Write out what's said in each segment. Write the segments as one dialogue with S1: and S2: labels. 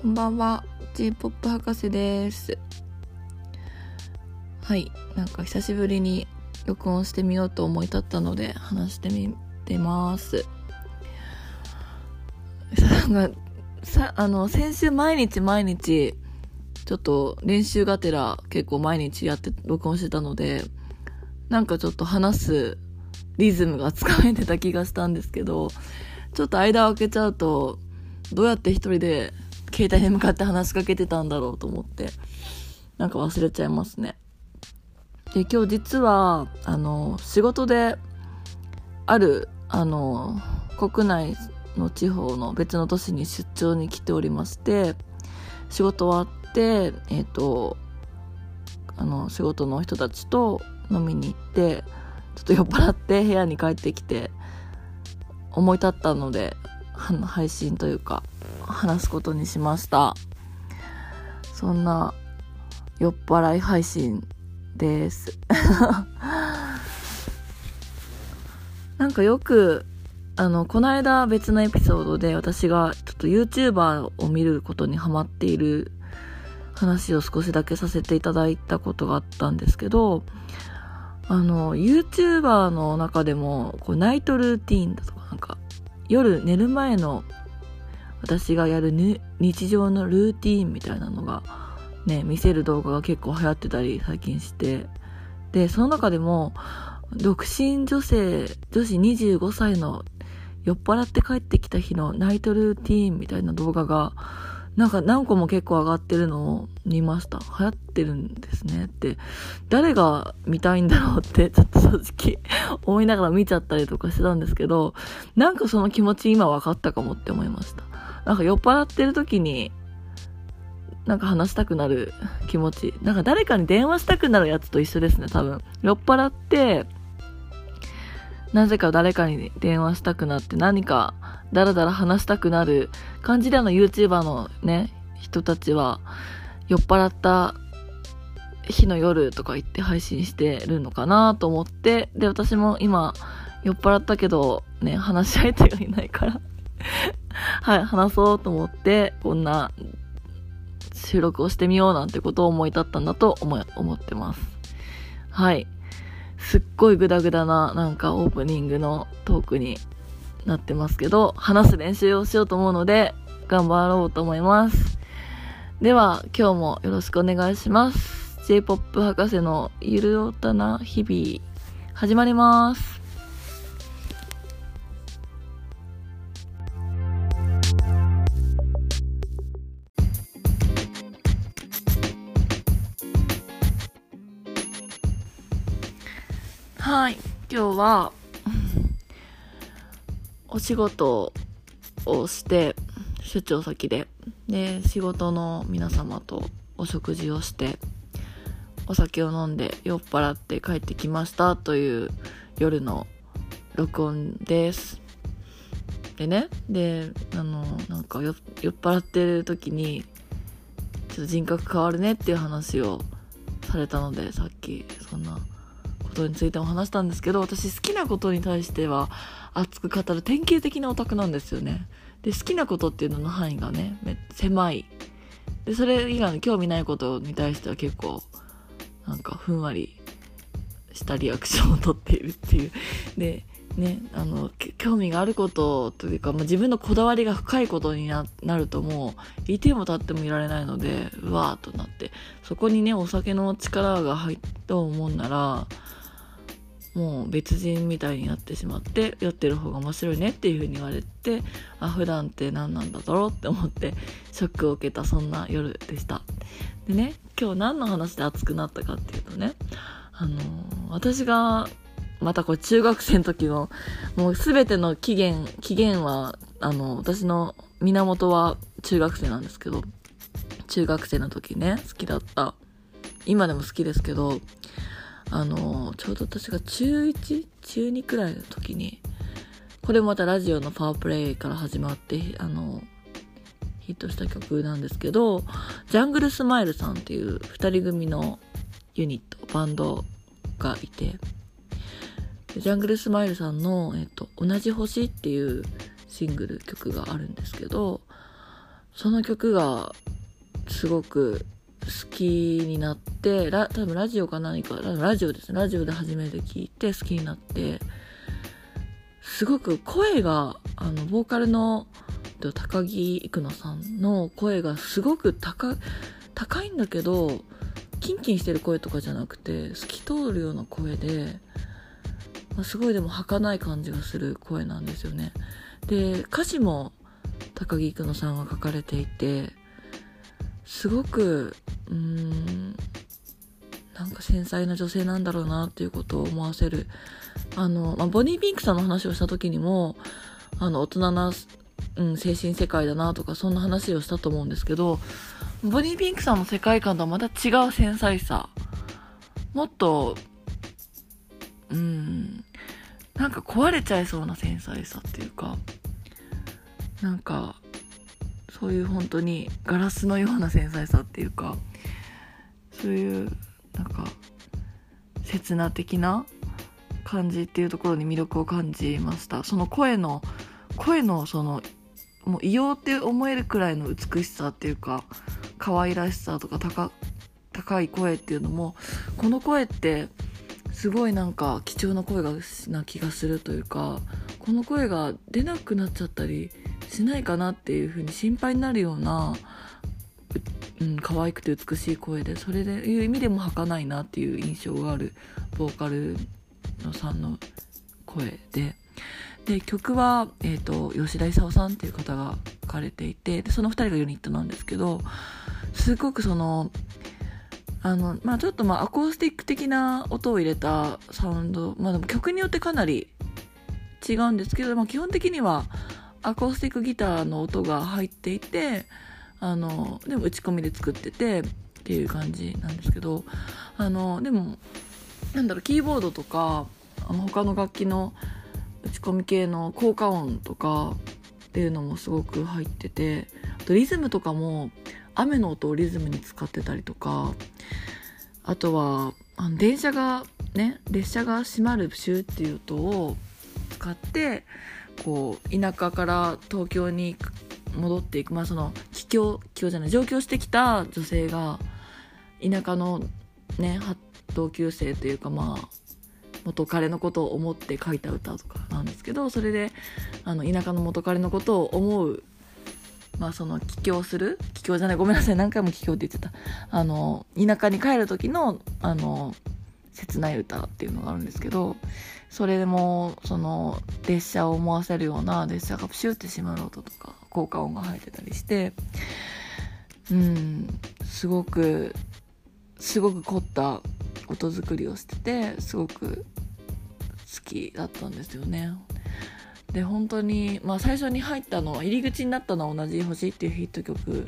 S1: こんばんは。J-POP 博士です。はいなんか久しぶりに録音してみようと思い立ったので話してみてます。なんかさあの先週毎日毎日ちょっと練習がてら結構毎日やって録音してたのでなんかちょっと話すリズムがつかめてた気がしたんですけどちょっと間を空けちゃうとどうやって一人で携帯に向かって話しかけてたんだろうと思って。なんか忘れちゃいますね。で今日実はあの仕事であるあの国内の地方の別の都市に出張に来ておりまして仕事終わってえっ、ー、とあの仕事の人たちと飲みに行ってちょっと酔っ払って部屋に帰ってきて思い立ったので配信というか話すことにしました。そんな酔っ払い配信です。なんかよくあのこの間別のエピソードで私がちょっと YouTuber を見ることにハマっている話を少しだけさせていただいたことがあったんですけどあの YouTuber の中でもこうナイトルーティンだとかなんか夜寝る前の私がやる日常のルーティーンみたいなのがね見せる動画が結構流行ってたり最近して。でその中でも独身女性女子25歳の酔っ払って帰ってきた日のナイトルーティーンみたいな動画がなんか何個も結構上がってるのを見ました。流行ってるんですねって。誰が見たいんだろうって ちょっと正直思いながら見ちゃったりとかしてたんですけど、なんかその気持ち今分かったかもって思いました。なんか酔っ払ってる時に、なんか話したくなる気持ち。なんか誰かに電話したくなるやつと一緒ですね、多分。酔っ払って、なぜか誰かに電話したくなって何かダラダラ話したくなる感じであの YouTuber のね、人たちは酔っ払った日の夜とか言って配信してるのかなと思って、で、私も今酔っ払ったけどね、話し相手がいないから はい、話そうと思って、こんな収録をしてみようなんてことを思い立ったんだと思思ってます。はい。すっごいグダグダななんかオープニングのトークになってますけど、話す練習をしようと思うので、頑張ろうと思います。では、今日もよろしくお願いします。J-POP 博士のゆるおたな日々、始まります。今日は、お仕事をして出張先で。で仕事の皆様とお食事をしてお酒を飲んで酔っ払って帰ってきましたという夜の録音です。でねであのなんか酔っ払ってる時にちょっと人格変わるねっていう話をされたのでさっきそんなことについても話したんですけど私好きなことに対しては熱く語る典型的なオタクなんですよね。で、好きなことっていうのの範囲がね、狭い。で、それ以外の興味ないことに対しては結構、なんかふんわりしたリアクションをとっているっていう。で、ね、あの、興味があることというか、まあ、自分のこだわりが深いことになるともう、いても立ってもいられないので、うわーとなって、そこにね、お酒の力が入った思うなら、もう別人みたいになってしまって酔ってる方が面白いねっていう風に言われてあ普段って何なんだろうって思ってショックを受けたそんな夜でした。でね今日何の話で熱くなったかっていうとねあの私がまたこれ中学生の時のもう全ての起源起源はあの私の源は中学生なんですけど中学生の時ね好きだった。今でも好きですけどあの、ちょうど私が中1、中2くらいの時に、これもまたラジオのパワープレイから始まって、あの、ヒットした曲なんですけど、ジャングルスマイルさんっていう二人組のユニット、バンドがいて、ジャングルスマイルさんの、えっと、同じ星っていうシングル曲があるんですけど、その曲がすごく好きになってラ多分ラジオか何かラジオですね。ラジオで初めて聞いて好きになってすごく声があのボーカルの高木育乃さんの声がすごく高高いんだけどキンキンしてる声とかじゃなくて透き通るような声で、まあ、すごいでも儚い感じがする声なんですよね。で歌詞も高木育乃さんが書かれていてすごくうーんなんか繊細な女性なんだろうなっていうことを思わせる。あの、まあ、ボニー・ピンクさんの話をした時にもあの大人な、うん、精神世界だなとかそんな話をしたと思うんですけどボニー・ピンクさんの世界観とはまた違う繊細さ。もっとうんなんか壊れちゃいそうな繊細さっていうかなんかそういう本当にガラスのような繊細さっていうかそういうなんか刹那的な感じっていうところに魅力を感じました。その声の声のそのもう異様って思えるくらいの美しさっていうか可愛らしさとか高高い声っていうのもこの声ってすごいなんか貴重な声がな気がするというかこの声が出なくなっちゃったりしないかなっていう風に心配になるような、うん、可愛くて美しい声でそれでいう意味でも儚いなっていう印象があるボーカルのさんの声で。で曲は、えーと、吉田勲さんっていう方が書かれていてでその2人がユニットなんですけどすごくそのあのまあちょっとまあアコースティック的な音を入れたサウンドまあでも曲によってかなり違うんですけど、まあ、基本的にはアコースティックギターの音が入っていてあのでも打ち込みで作っててっていう感じなんですけどあのでもなんだろうキーボードとかあの他の楽器の打ち込み系の効果音とかっていうのもすごく入っててあとリズムとかも雨の音をリズムに使ってたりとかあとはあの電車がね列車が閉まるシューっていう音を使ってこう田舎から東京に戻っていくまあその帰郷帰郷じゃない上京してきた女性が田舎のね同級生というかまあ元彼のことを思って書いた歌とかなんですけどそれであの田舎の元彼のことを思うまあその帰郷する帰郷じゃないごめんなさい何回も帰郷って言ってた。あの田舎に帰る時のあの切ない歌っていうのがあるんですけどそれでもその列車を思わせるような列車がプシュって閉まる音とか効果音が入ってたりしてうんすごくすごく凝った音作りをしててすごく好きだったんですよね。で本当に、まあ、最初に入ったのは入り口になったのは「同じ星」っていうヒット曲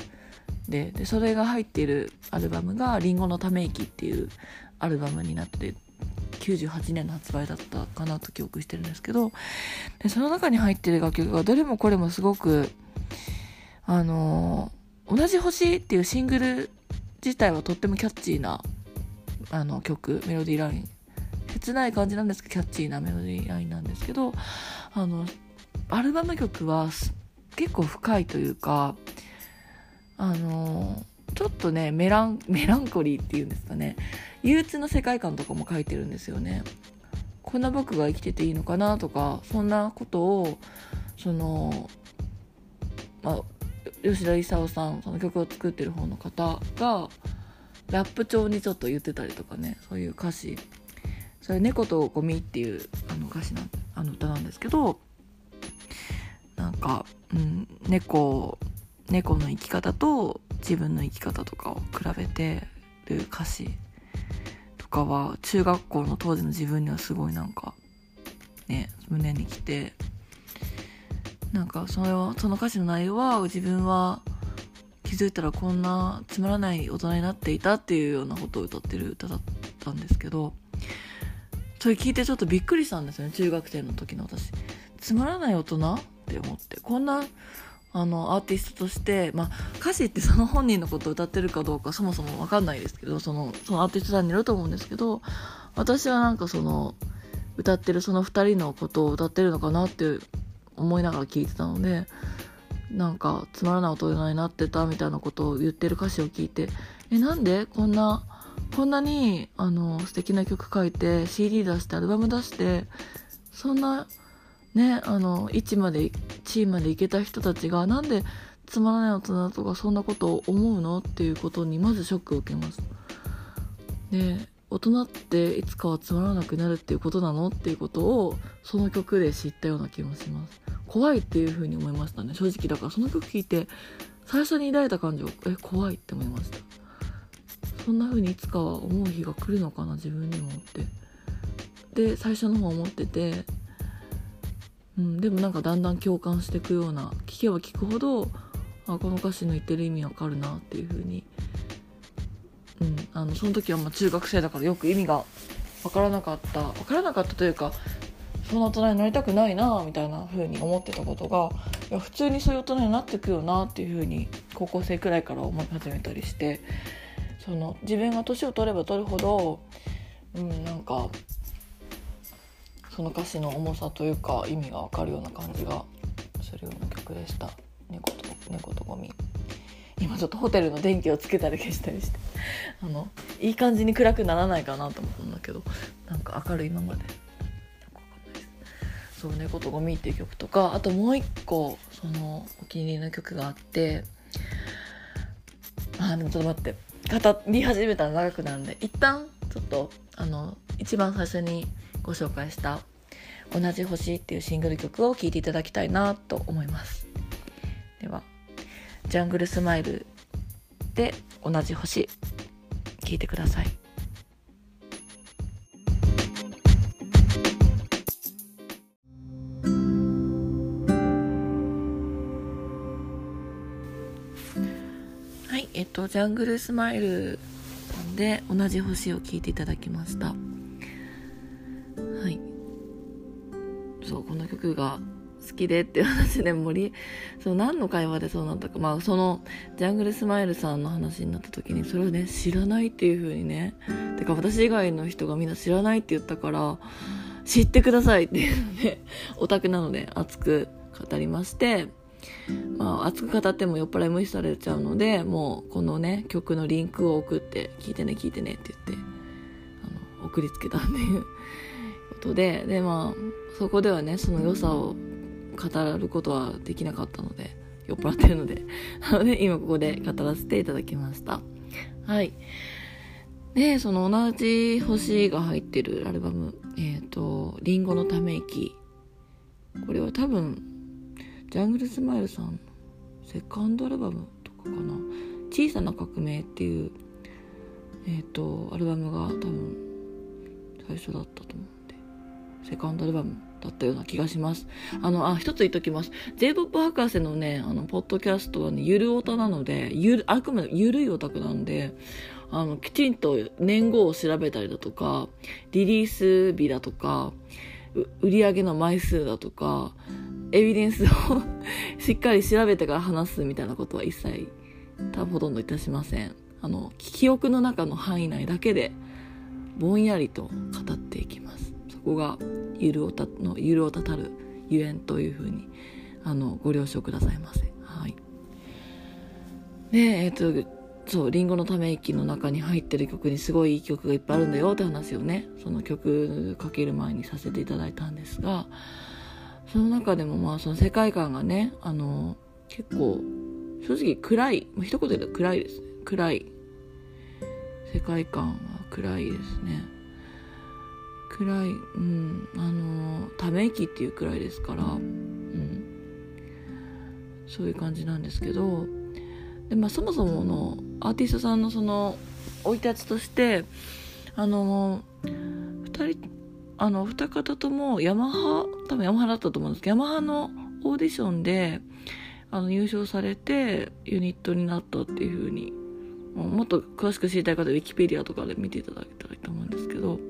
S1: ででそれが入っているアルバムが「りんごのため息」っていうアルバムになって98年の発売だったかなと記憶してるんですけどでその中に入ってる楽曲がどれもこれもすごくあの同じ星っていうシングル自体はとってもキャッチーなあの曲メロディーライン。切ない感じなんですけどキャッチーなメロディーラインなんですけどあのアルバム曲は結構深いというかあのちょっとねメラン メランコリーっていうんですかね憂鬱な世界観とかも書いてるんですよね。こんな僕が生きてていいのかなとかそんなことをその、まあ、吉田勲さんその曲を作ってる方の方がラップ調にちょっと言ってたりとかねそういう歌詞それ「猫とゴミ」っていうあの歌詞なあの歌なんですけどなんか、うん、猫猫の生き方と自分の生き方とかを比べてる歌詞とかは中学校の当時の自分にはすごいなんかね胸にきてなんかそのその歌詞の内容は自分は気づいたらこんなつまらない大人になっていたっていうようなことを歌ってる歌だったんですけどそれ聞いてちょっとびっくりしたんですよね中学生の時の私。つまらない大人って思ってこんなあのアーティストとして、まあ、歌詞ってその本人のことを歌ってるかどうかそもそも分かんないですけどそのそのアーティストさんにいると思うんですけど私はなんかその歌ってるその2人のことを歌ってるのかなって思いながら聞いてたのでなんかつまらない大人になってたみたいなことを言ってる歌詞を聞いてえなんで？こんなこんなにあの素敵な曲書いて CD 出してアルバム出してそんなねあの位置まで地位まで行けた人たちがなんでつまらない大人とかそんなことを思うのっていうことにまずショックを受けます。で大人っていつかはつまらなくなるっていうことなのっていうことをその曲で知ったような気もします。怖いっていう風に思いましたね正直だから。その曲聴いて最初に抱いた感情え怖いって思いました。そんな風にいつかは思う日が来るのかな自分にもって。で最初の方思っててうん、でもなんかだんだん共感していくような聞けば聞くほどあこの歌詞の言ってる意味わかるなっていう風にうん、あのその時はまあ中学生だからよく意味が分からなかった分からなかったというかそんな大人になりたくないなみたいな風に思ってたことがいや普通にそういう大人になっていくよなっていう風に高校生くらいから思い始めたりしてその自分が年を取れば取るほど、うん、なんかその歌詞の重さというか意味が分かるような感じがするような曲でした「猫と猫とゴミ」。今ちょっとホテルの電気をつけたり消したりして。あのいい感じに暗くならないかなと思ったんだけど。なんか明るいままで。そう「猫とゴミ」っていう曲とかあともう一個そのお気に入りの曲があって。あでもちょっと待って。語り始めたら長くなるんで一旦ちょっとあの一番最初にご紹介した「同じ星」っていうシングル曲を聴いていただきたいなと思います。ではジャングルスマイルで同じ星聞いてください。はいえっとジャングルスマイルで同じ星を聞いていただきました。そうこの曲が好きでっていう話で森そう何の会話でそうなったか。まあそのジャングルスマイルさんの話になった時にそれをね知らないっていう風にね。てか私以外の人がみんな知らないって言ったから知ってくださいっていうのでオタクなので熱く語りましてまあ熱く語っても酔っ払い無視されちゃうのでもうこのね曲のリンクを送って聞いてね聞いてねって言ってあの送りつけたっていう。ででまあそこではねその良さを語ることはできなかったので、酔っ払ってるので、なので今ここで語らせていただきました。はい。で、その同じ星が入ってるアルバム、えっ、ー、と、リンゴのため息。これは多分、ジャングルスマイルさん、セカンドアルバムとかかな。小さな革命っていう、えっ、ー、と、アルバムが多分、最初だったと思う、セカンドアルバムだったような気がします。あの、あ、一つ言っときます。J-POP 博士のね、あの、ポッドキャストはね、ゆるオタなので、ゆる、あくまでゆるいオタクなんで、あの、きちんと年号を調べたりだとか、リリース日だとか、売り上げの枚数だとか、エビデンスを しっかり調べてから話すみたいなことは一切、多分ほとんどいたしません。あの、記憶の中の範囲内だけで、ぼんやりと語っていきます。そこがゆるおたのゆるおたたるゆえんというふうにあのご了承くださいませ。はい、でえっ、とそう「りんごのため息」の中に入ってる曲にすごいいい曲がいっぱいあるんだよって話をねその曲かける前にさせていただいたんですがその中でもまあその世界観がねあの結構正直暗い一言で言うと暗いですね。暗い。世界観は暗いですね。くらい、うん、あのため息っていうくらいですから、うん、そういう感じなんですけどで、まあ、そもそものアーティストさんのその生い立ちとしてあの2人あの二方ともヤマハ多分ヤマハだったと思うんですけどヤマハのオーディションであの優勝されてユニットになったっていう風にもっと詳しく知りたい方はウィキペディアとかで見ていただいたらいいと思うんですけど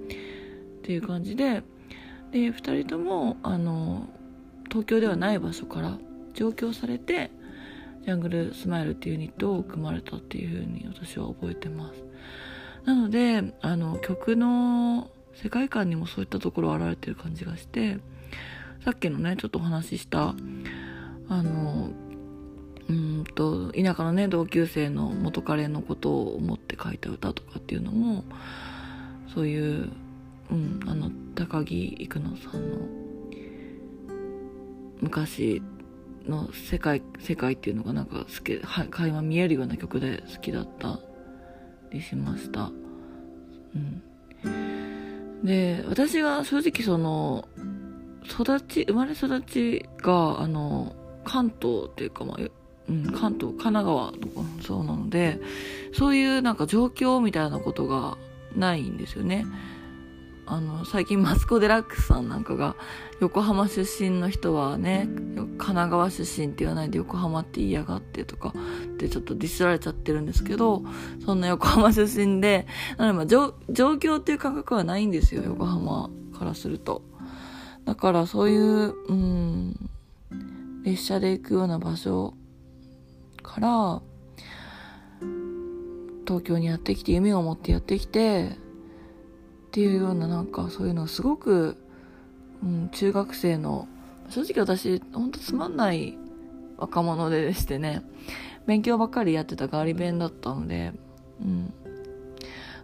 S1: っていう感じでで2人ともあの東京ではない場所から上京されてジャングルスマイルっていうユニットを組まれたっていう風に私は覚えてます。なのであの曲の世界観にもそういったところ現れてる感じがしてさっきのねちょっとお話ししたあのうんと田舎のね同級生の元彼のことを思って書いた歌とかっていうのもそういう、うん、あの高木育乃さんの昔の世界世界っていうのがなんか好き垣間見えるような曲で好きだったりしました。うんで私は正直その育ち生まれ育ちがあの関東っていうか、まあうん、関東神奈川とかそうなのでそういうなんか状況みたいなことがないんですよね。あの最近マツコ・デラックスさんなんかが横浜出身の人はね神奈川出身って言わないで横浜って言いやがってとかってちょっとディスられちゃってるんですけどそんな横浜出身でなのでまあ状況っていう感覚はないんですよ横浜からすると。だからそういううん列車で行くような場所から東京にやってきて夢を持ってやってきてっていうようななんかそういうのすごく、うん、中学生の正直私ほんとつまんない若者でしてね勉強ばっかりやってたガリ勉だったので、うん、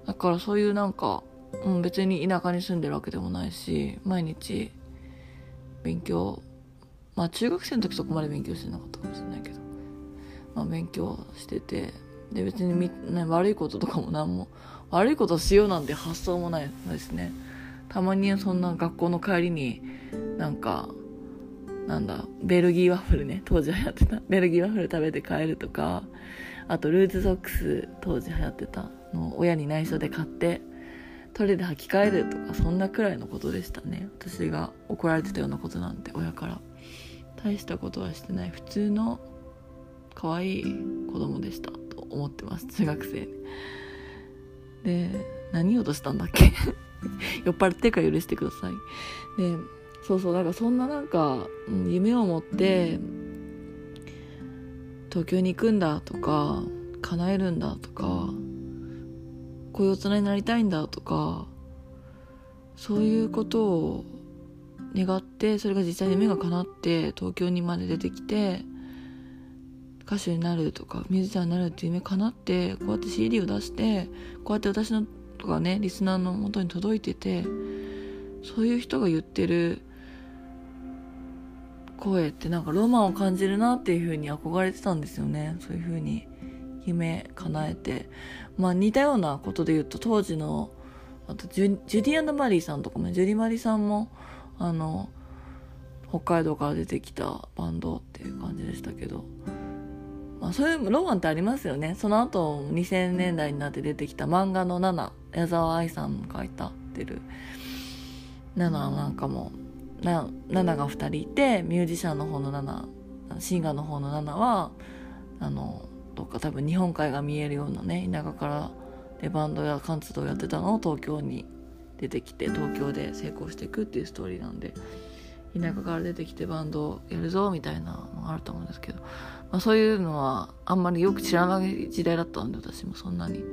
S1: だからそういうなんか、うん、別に田舎に住んでるわけでもないし毎日勉強まあ中学生の時そこまで勉強してなかったかもしれないけど、まあ、勉強しててで別にみ、ね、悪いこととかも何も悪いことしようなんて発想もないですね。たまにそんな学校の帰りになんかなんだベルギーワッフルね当時流行ってた。ベルギーワッフル食べて帰るとかあとルーズソックス当時流行ってたの親に内緒で買ってトイレで履き替えるとかそんなくらいのことでしたね。私が怒られてたようなことなんて親から。大したことはしてない。普通の可愛い子供でしたと思ってます。中学生で何言おうとしたんだっけ？酔っ払ってるから許してください。でそうそうだからそんななんか、夢を持って東京に行くんだとか叶えるんだとかこういう大人になりたいんだとかそういうことを願ってそれが実際に夢が叶って東京にまで出てきて歌手になるとかミュージシャンになるっていう夢叶ってこうやって CD を出してこうやって私のとかねリスナーのもとに届いててそういう人が言ってる声ってなんかロマンを感じるなっていう風に憧れてたんですよね。そういう風に夢叶えて。まあ似たようなことで言うと当時のあとジュジュディマリーさんとかもジュディマリーさんもあの北海道から出てきたバンドっていう感じでしたけど。まあ、そういうロマンってありますよね。その後2000年代になって出てきた漫画の7矢沢愛さんが書いたってる。7なんかもな7が2人いてミュージシャンの方の7シンガーの方の7はあのどっか多分日本海が見えるようなね田舎からでバンドや活動やってたのを東京に出てきて東京で成功していくっていうストーリーなんで田舎から出てきてバンドやるぞみたいなのがあると思うんですけどまあ、そういうのはあんまりよく知らない時代だったんで私もそんなに。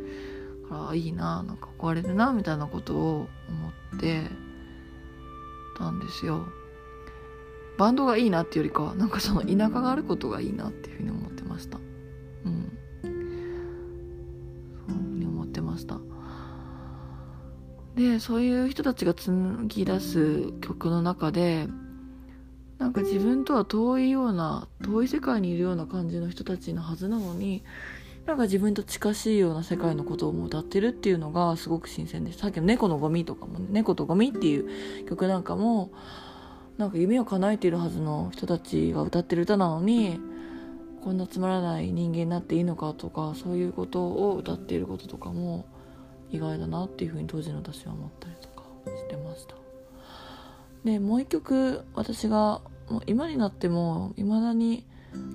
S1: ああいいななんか憧れるなみたいなことを思ってたんですよ。バンドがいいなっていうよりかはなんかその田舎があることがいいなっていうふうに思ってました。うん。そういうふうに思ってました。でそういう人たちが紡ぎ出す曲の中でなんか自分とは遠いような遠い世界にいるような感じの人たちのはずなのになんか自分と近しいような世界のことをも歌ってるっていうのがすごく新鮮でした。さっきの「猫のゴミ」とかもね「猫とゴミ」っていう曲なんかもなんか夢を叶えているはずの人たちが歌ってる歌なのにこんなつまらない人間になっていいのかとかそういうことを歌っていることとかも意外だなっていうふうに当時の私は思ったりとかしてました。でもう一曲私がもう今になってもいまだに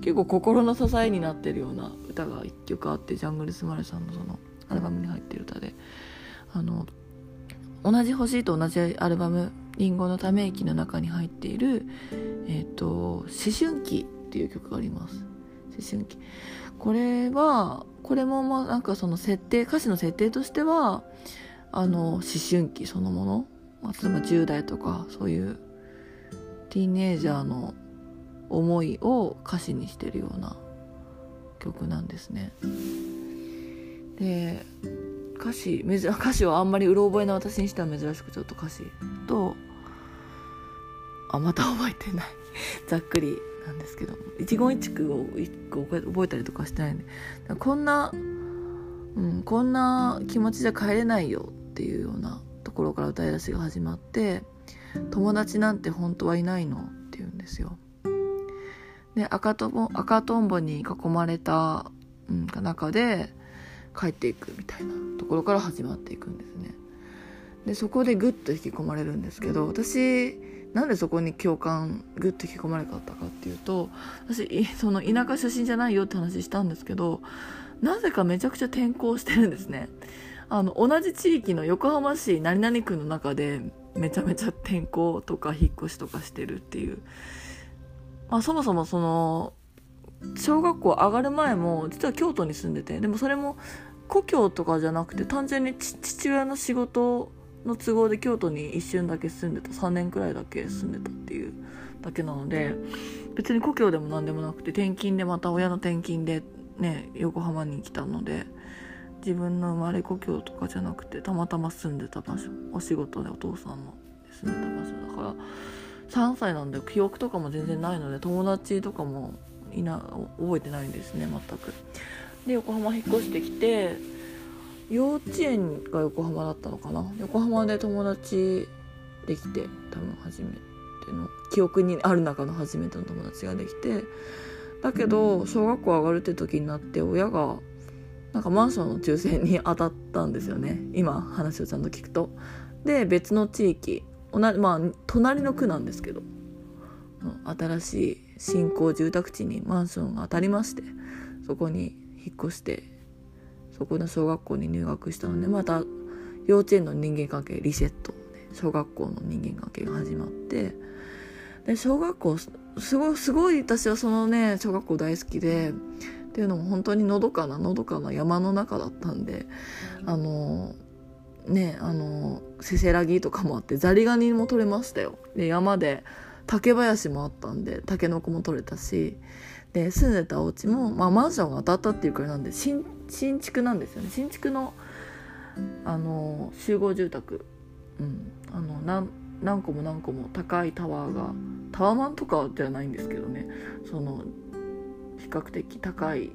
S1: 結構心の支えになってるような歌が1曲あってジャングルスマレさんのそのアルバムに入ってる歌で。あの同じ星と同じアルバム「リンゴのため息」の中に入っている「えっ、ー、と思春期」っていう曲があります。思春期。これはこれもまあなんかその設定歌詞の設定としてはあの思春期そのもの、まあ、例えば10代とかそういうティーネイジャーの思いを歌詞にしてるような曲なんですね。で歌詞 歌詞はあんまりうろ覚えな私にしては珍しくちょっと歌詞とあまた覚えてない。ざっくりなんですけど一言一句を一個覚えたりとかしてないんで。こんな、うん、こんな気持ちじゃ帰れないよっていうようなところから歌い出しが始まって「友達なんて本当はいないの?」って言うんですよ。で赤とぼ赤とんぼに囲まれた、うん、中で帰っていくみたいなところから始まっていくんですね。でそこでグッと引き込まれるんですけど私なんでそこに共感グッと引き込まれかったかっていうと私その田舎出身じゃないよって話したんですけどなぜかめちゃくちゃ転校してるんですね。あの同じ地域の横浜市何々区の中でめちゃめちゃ転校とか引っ越しとかしてるっていう、まあ、そもそもその小学校上がる前も実は京都に住んでてでもそれも故郷とかじゃなくて単純に父親の仕事の都合で京都に一瞬だけ住んでた。3年くらいだけ住んでたっていうだけなので別に故郷でも何でもなくて転勤でまた親の転勤でね横浜に来たので自分の生まれ故郷とかじゃなくてたまたま住んでた場所お仕事でお父さんの住んでた場所だから3歳なんで記憶とかも全然ないので友達とかもいな覚えてないんですね全く。で横浜引っ越してきて幼稚園が横浜だったのかな横浜で友達できて多分初めての記憶にある中の初めての友達ができてだけど小学校上がるって時になって親がなんかマンションの抽選に当たったんですよね。今話をちゃんと聞くと。で別の地域同じまあ隣の区なんですけど。新しい新興住宅地にマンションが当たりましてそこに引っ越してそこの小学校に入学したのでまた幼稚園の人間関係リセット。小学校の人間関係が始まって。で小学校すごすごい私はそのね小学校大好きでっていうのも本当にのどかなのどかな山の中だったんであのねあのせせらぎとかもあってザリガニも取れましたよ。で山で竹林もあったんでタケノコも取れたしで住んでたお家もまあマンションが当たったっていうくらいなんで新新築なんですよね。新築のあの集合住宅、うん、あの何何個も何個も高いタワーがタワマンとかではないんですけどね。その比較的高い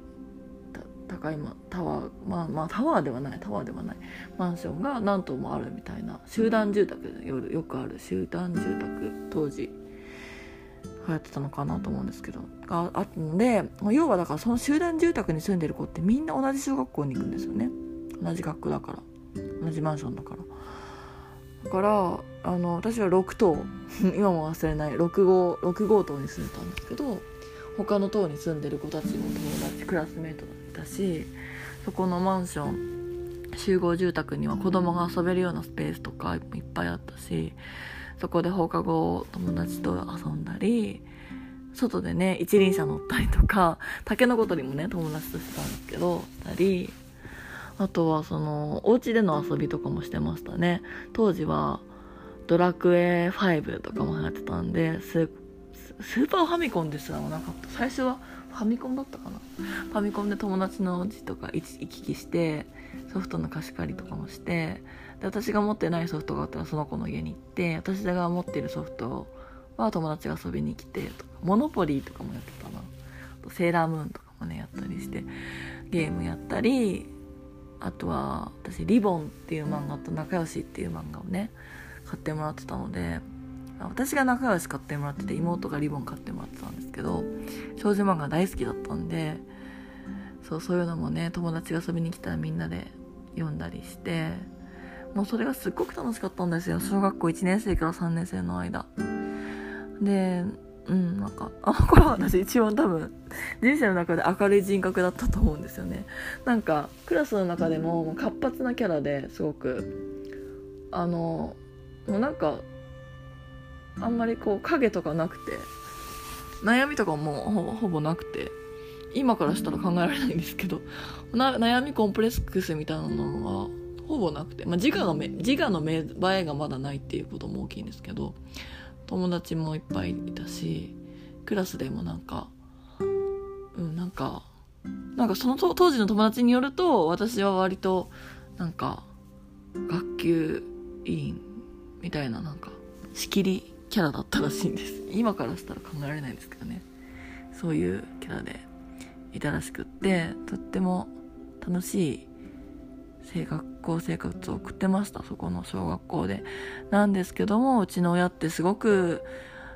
S1: 高いタワーまあまあタワーではないタワーではないマンションが何棟もあるみたいな集団住宅で夜よくある集団住宅当時流行ってたのかなと思うんですけどがあったので要はだからその集団住宅に住んでる子ってみんな同じ小学校に行くんですよね。同じ学区だから同じマンションだから。だからあの私は6棟 今も忘れない6号 ,6 号棟に住んでたんですけど他の棟に住んでる子たちも友達クラスメートだったしそこのマンション集合住宅には子供が遊べるようなスペースとかいっぱいあったしそこで放課後友達と遊んだり外でね一輪車乗ったりとかタケノコ取りもね友達としてたんですけどたりあとはそのお家での遊びとかもしてましたね。当時はドラクエ5とかも流行ってたんでススーパーファミコンですらもなかった。最初はファミコンだったかな。ファミコンで友達の家とか行き来してソフトの貸し借りとかもしてで私が持ってないソフトがあったらその子の家に行って私が持ってるソフトは友達が遊びに来てとかモノポリーとかもやってたな。あとセーラームーンとかもねやったりしてゲームやったりあとは私「リボン」っていう漫画と「仲良し」っていう漫画をね買ってもらってたので私が仲良し買ってもらってて妹がリボン買ってもらってたんですけど少女漫画大好きだったんでそうそういうのもね友達が遊びに来たらみんなで読んだりしてもうそれがすっごく楽しかったんですよ。小学校1年生から3年生の間。でうんなんかあの頃私一番多分人生の中で明るい人格だったと思うんですよね。なんかクラスの中でも活発なキャラですごくあのもうなんかあんまりこう影とかなくて。悩みとかもほぼなくて。今からしたら考えられないんですけど。悩みコンプレックスみたいなのはほぼなくて、まあ、自我が自我の芽生えがまだないっていうことも大きいんですけど。友達もいっぱいいたしクラスでもなんかうんなんかなんかその当時の友達によると私は割となんか学級委員みたいななんか仕切りキャラだったらしいんです。今からしたら考えられないんですけどね。そういうキャラでいたらしくってとっても楽しい学校生活を送ってました。そこの小学校で。なんですけどもうちの親ってすごく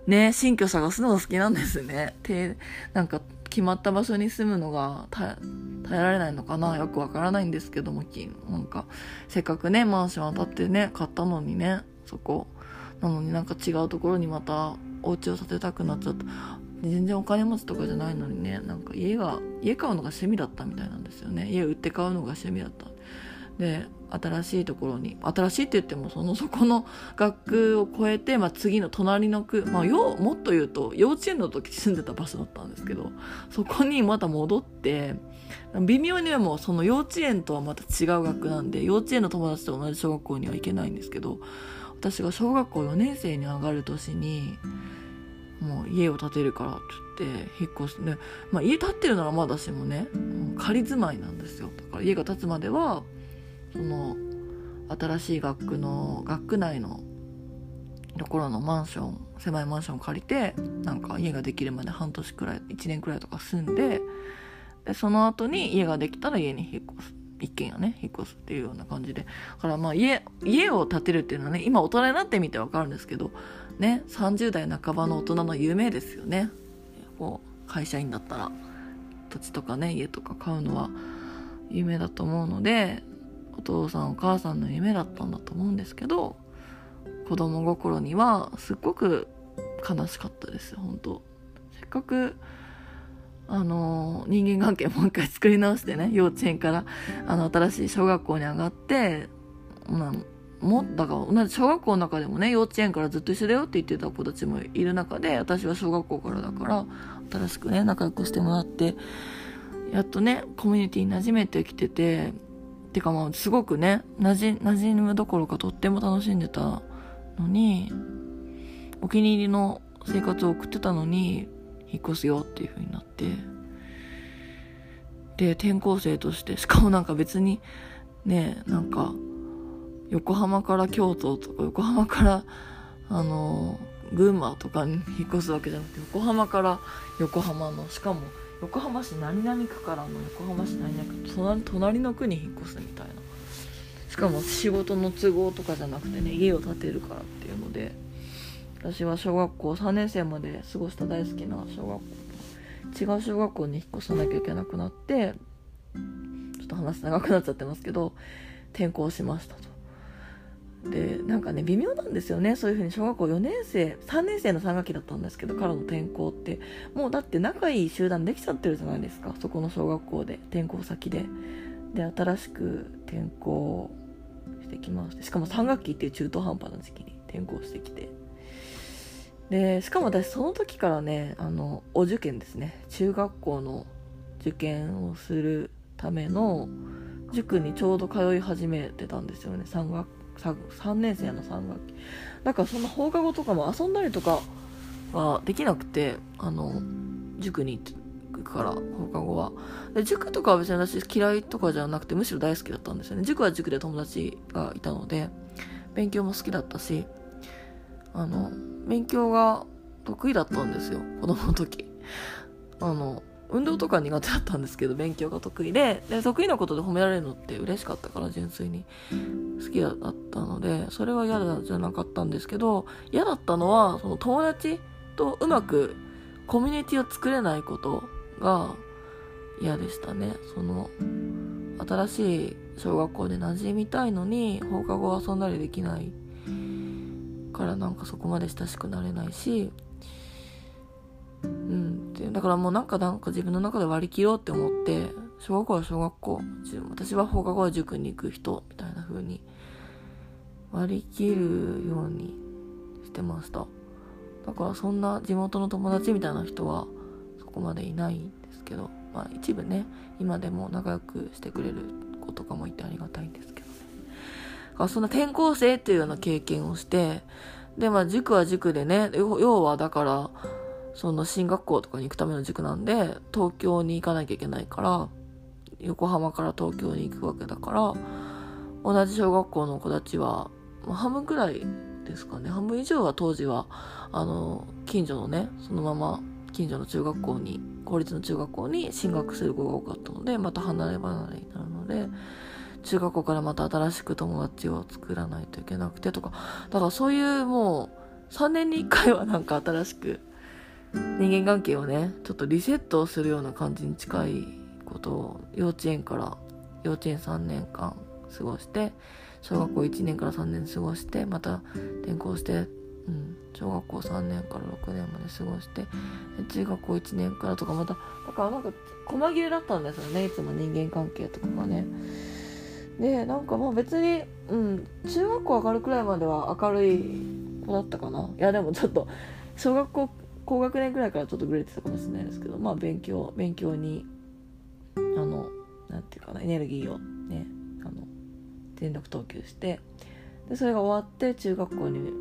S1: ね新居探すのが好きなんですね。てなんか決まった場所に住むのが耐えられないのかな。よくわからないんですけどもなんかせっかくねマンション当たってね買ったのにねそこなのになんか違うところにまたお家を建てたくなっちゃった。全然お金持ちとかじゃないのにねなんか家が家買うのが趣味だったみたいなんですよね。家売って買うのが趣味だった。で新しいところに新しいって言ってもそのそこの学区を越えて、まあ、次の隣の区、まあ、よもっと言うと幼稚園の時住んでた場所だったんですけどそこにまた戻って微妙にはもうその幼稚園とはまた違う学区なんで幼稚園の友達と同じ小学校には行けないんですけど私が小学校4年生に上がる年にもう家を建てるからって言って引っ越してね、まあ、家建ってるならまだしもね仮住まいなんですよ。だから家が建つまではその新しい学区の学区内のところのマンション狭いマンションを借りてなんか家ができるまで半年くらい1年くらいとか住んででその後に家ができたら家に引っ越す。一軒家ね引っ越すっていうような感じで。だからまあ家家を建てるっていうのはね今大人になってみてわかるんですけどね30代半ばの大人の夢ですよね。こう会社員だったら土地とかね家とか買うのは夢だと思うのでお父さんお母さんの夢だったんだと思うんですけど子供心にはすっごく悲しかったです本当。せっかくあの人間関係もう一回作り直してね幼稚園からあの新しい小学校に上がって、まあ、もだから同じ小学校の中でもね幼稚園からずっと一緒だよって言ってた子たちもいる中で私は小学校からだから新しくね仲良くしてもらってやっとねコミュニティに馴染めてきてててかまあすごくね馴染馴染むどころかとっても楽しんでたのにお気に入りの生活を送ってたのに引っ越すよっていう風になって。で転校生としてしかもなんか別にねなんか横浜から京都とか横浜からあの群馬とかに引っ越すわけじゃなくて横浜から横浜のしかも横浜市何々区からの横浜市何々区隣隣の区に引っ越すみたいな。しかも仕事の都合とかじゃなくてね家を建てるからっていうので。私は小学校3年生まで過ごした大好きな小学校。違う小学校に引っ越さなきゃいけなくなってちょっと話長くなっちゃってますけど転校しましたと。でなんかね微妙なんですよね。そういう風に小学校4年生3年生の3学期だったんですけどからの転校って。もうだって仲いい集団できちゃってるじゃないですか。そこの小学校で転校先で。で新しく転校してきまして。しかも3学期っていう中途半端な時期に転校してきて。でしかも私その時からねあのお受験ですね。中学校の受験をするための塾にちょうど通い始めてたんですよね。3学 3, 3年生の3学期。だからそんな放課後とかも遊んだりとかはできなくてあの塾に行くから放課後は。で塾とかは別に私嫌いとかじゃなくてむしろ大好きだったんですよね。塾は塾で友達がいたので勉強も好きだったしあの勉強が得意だったんですよ子供の時。あの運動とか苦手だったんですけど勉強が得意でで得意なことで褒められるのって嬉しかったから純粋に。好きだったのでそれは嫌だじゃなかったんですけど嫌だったのはその友達とうまくコミュニティを作れないことが嫌でしたね。その新しい小学校で馴染みたいのに放課後遊んだりできないからなんかそこまで親しくなれないしうん。ってだからもうなんかなんか自分の中で割り切ろうって思って小学校は小学校私は放課後は塾に行く人みたいな風に割り切るようにしてました。だからそんな地元の友達みたいな人はそこまでいないんですけどまあ一部ね今でも仲良くしてくれる子とかもいてありがたいんですけどそんな転校生っていうような経験をしてでまあ塾は塾でね要はだからその進学校とかに行くための塾なんで東京に行かなきゃいけないから横浜から東京に行くわけだから同じ小学校の子たちは、まあ、半分くらいですかね。半分以上は当時はあの近所のねそのまま近所の中学校に公立の中学校に進学する子が多かったのでまた離れ離れになるので中学校からまた新しく友達を作らないといけなくてとかだからそういうもう3年に1回はなんか新しく人間関係をねちょっとリセットするような感じに近いことを幼稚園から幼稚園3年間過ごして小学校1年から3年過ごしてまた転校して、うん、小学校3年から6年まで過ごして中学校1年からとかまただからなんか細切れだったんですよねいつも人間関係とかがね。でなんかまあ別に、うん、中学校上がるくらいまでは明るい子だったかな。いやでもちょっと小学校高学年くらいからちょっとグレてたかもしれないですけどまあ勉強勉強にあのなんていうかなエネルギーをねあの全力投球してでそれが終わって中学校に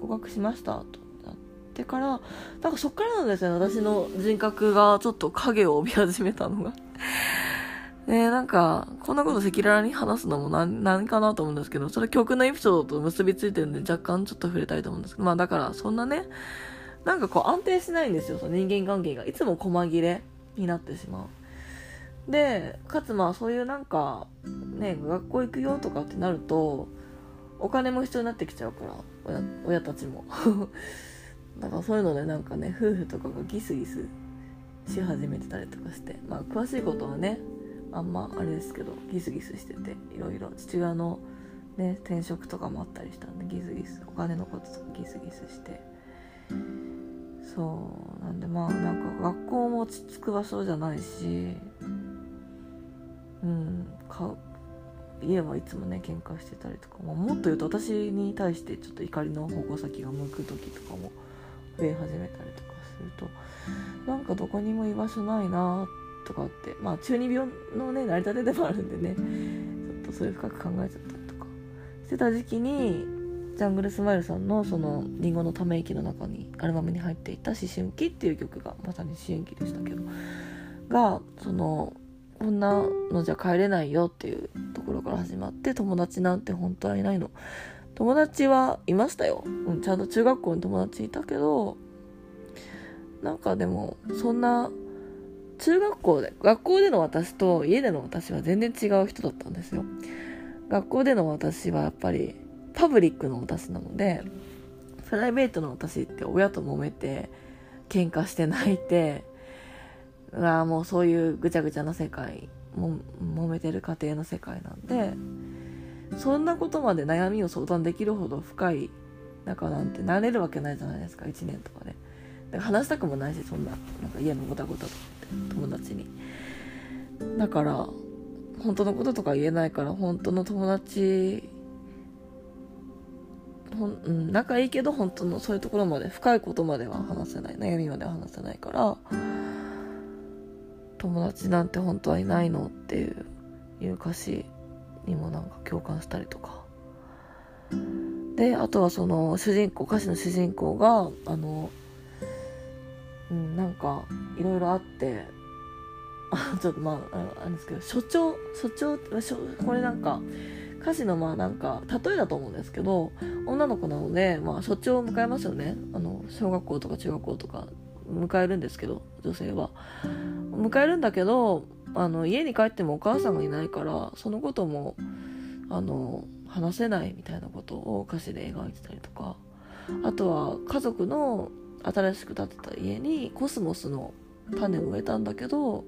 S1: 合格しましたとなってからなんかそっからなんですよね私の人格がちょっと影を帯び始めたのが。ねなんか、こんなこと赤裸々に話すのも何、何かなと思うんですけど、それ曲のエピソードと結びついてるんで若干ちょっと触れたいと思うんですけど、まあだからそんなね、なんかこう安定しないんですよ、その人間関係が。いつも細切れになってしまう。で、かつまあそういうなんか、ね、学校行くよとかってなると、お金も必要になってきちゃうから、親親たちも。だからそういうのでなんかね、夫婦とかがギスギスし始めてたりとかして、まあ詳しいことはね、あんまあれですけどギスギスしてていろいろ父親のね転職とかもあったりしたんでギスギスお金のこととかギスギスして。そうなんでまあなんか学校も落ち着く場所じゃないしうんか家はいつもね喧嘩してたりとか、まあ、もっと言うと私に対してちょっと怒りの矛先が向く時とかも増え始めたりとかするとなんかどこにも居場所ないなってとかってまあ中二病のね成り立てでもあるんでねちょっとそれ深く考えちゃったりとか。してた時期にジャングルスマイルさんのその「りんごのため息」の中にアルバムに入っていた「思春期」っていう曲がまさに思春期でしたけどがそのこんなのじゃ帰れないよっていうところから始まって友達なんて本当はいないの。友達はいましたよ、うん、ちゃんと中学校に友達いたけどなんかでもそんな中学校で、学校での私と家での私は全然違う人だったんですよ。学校での私はやっぱりパブリックの私なので、プライベートの私って親と揉めて、喧嘩して泣いて、あもうそういうぐちゃぐちゃな世界、も揉めてる家庭の世界なんで、そんなことまで悩みを相談できるほど深い仲なんてなれるわけないじゃないですか、1年とかで。話したくもないし、そんな、なんか家のごたごたとか友達に。だから本当のこととか言えないから本当の友達ほん、仲いいけど本当のそういうところまで深いことまでは話せない。悩みまでは話せないから友達なんて本当はいないのっていういう歌詞にもなんか共感したりとか。であとはその主人公歌詞の主人公があのうん、なんかいろいろあって ちょっとまああれですけど所長所長これなんか歌詞のまあなんか例えだと思うんですけど女の子なので、まあ、所長を迎えますよね。あの小学校とか中学校とか迎えるんですけど女性は。迎えるんだけどあの家に帰ってもお母さんがいないからそのこともあの話せないみたいなことを歌詞で描いてたりとか。あとは家族の新しく建てた家にコスモスの種を植えたんだけど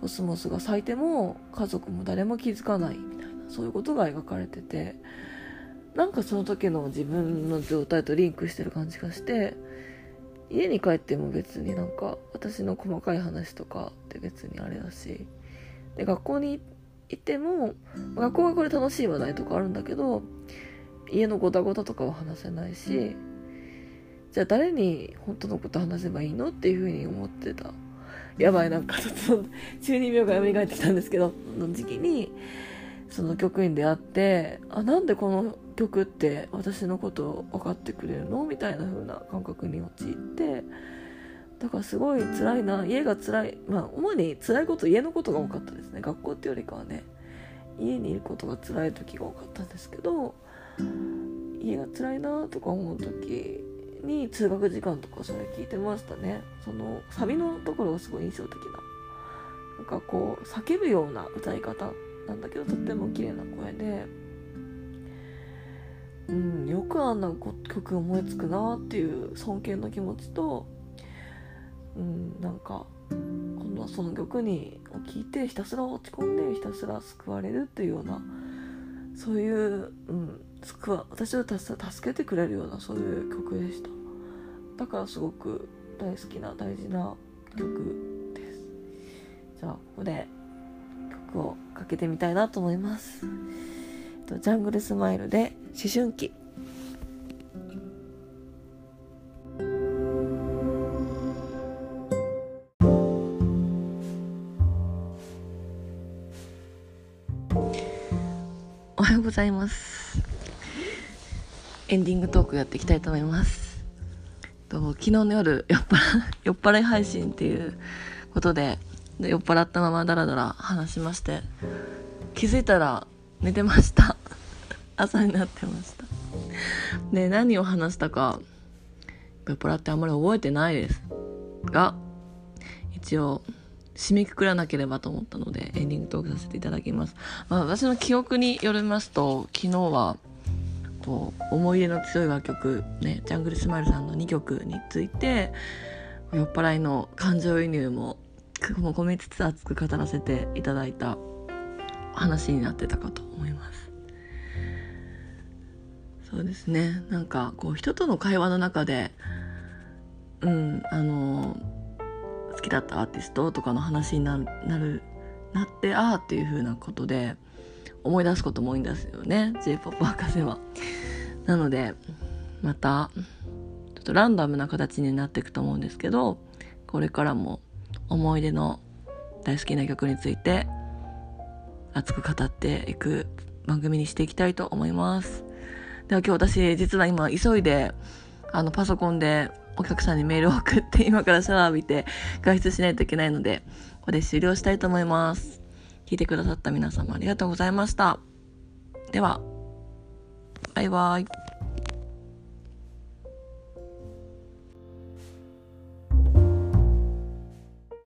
S1: コスモスが咲いても家族も誰も気づかないみたいなそういうことが描かれててなんかその時の自分の状態とリンクしてる感じがして家に帰っても別になんか私の細かい話とかって別にあれだしで学校に行っても学校はこれ楽しい話題とかあるんだけど家のごたごたとかは話せないしじゃあ誰に本当のこと話せばいいのっていうふうに思ってた。やばいなんかちょっと中二病が蘇ってきたんですけどの時期にその局員で会ってあなんでこの曲って私のこと分かってくれるの？みたいな風な感覚に陥ってだからすごい辛いな。家が辛い。まあ主に辛いこと家のことが多かったですね。学校ってよりかはね家にいることが辛い時が多かったんですけど家が辛いなとか思う時に通学時間とかそれ聞いてましたね。そのサビのところがすごい印象的な。なんかこう叫ぶような歌い方なんだけどとっても綺麗な声で。うんよくあんな曲思いつくなっていう尊敬の気持ちとうんなんか今度はその曲にを聴いてひたすら落ち込んでひたすら救われるっていうようなそういう、うん、救わ。私を助けてくれるようなそういう曲でした。だからすごく大好きな大事な曲です。じゃあここで曲をかけてみたいなと思います。ジャングルスマイルで思春期。おはようございます。エンディングトークやっていきたいと思います。と昨日の夜酔っ払酔っ払い配信っていうことで酔っ払ったままダラダラ話しまして気づいたら寝てました。朝になってました。で何を話したか酔っ払ってあんまり覚えてないです。が一応締めくくらなければと思ったのでエンディングトークさせていただきます、まあ、私の記憶によりますと昨日はこう思い出の強い楽曲、ね、ジャングルスマイルさんの2曲について酔っ払いの感情移入もも込めつつ熱く語らせていただいた話になってたかと思います。そうですね。なんかこう人との会話の中でうんあの好きだったアーティストとかの話になるなってああっていう風なことで思い出すことも多いんですよね j p o p 博士は。なのでまたちょっとランダムな形になっていくと思うんですけどこれからも思い出の大好きな曲について熱く語っていく番組にしていきたいと思います。では今日私実は今急いであのパソコンでお客さんにメールを送って今からシャワー浴びて外出しないといけないのでここで終了したいと思います。聞いてくださった皆様ありがとうございました。では、バイバイ。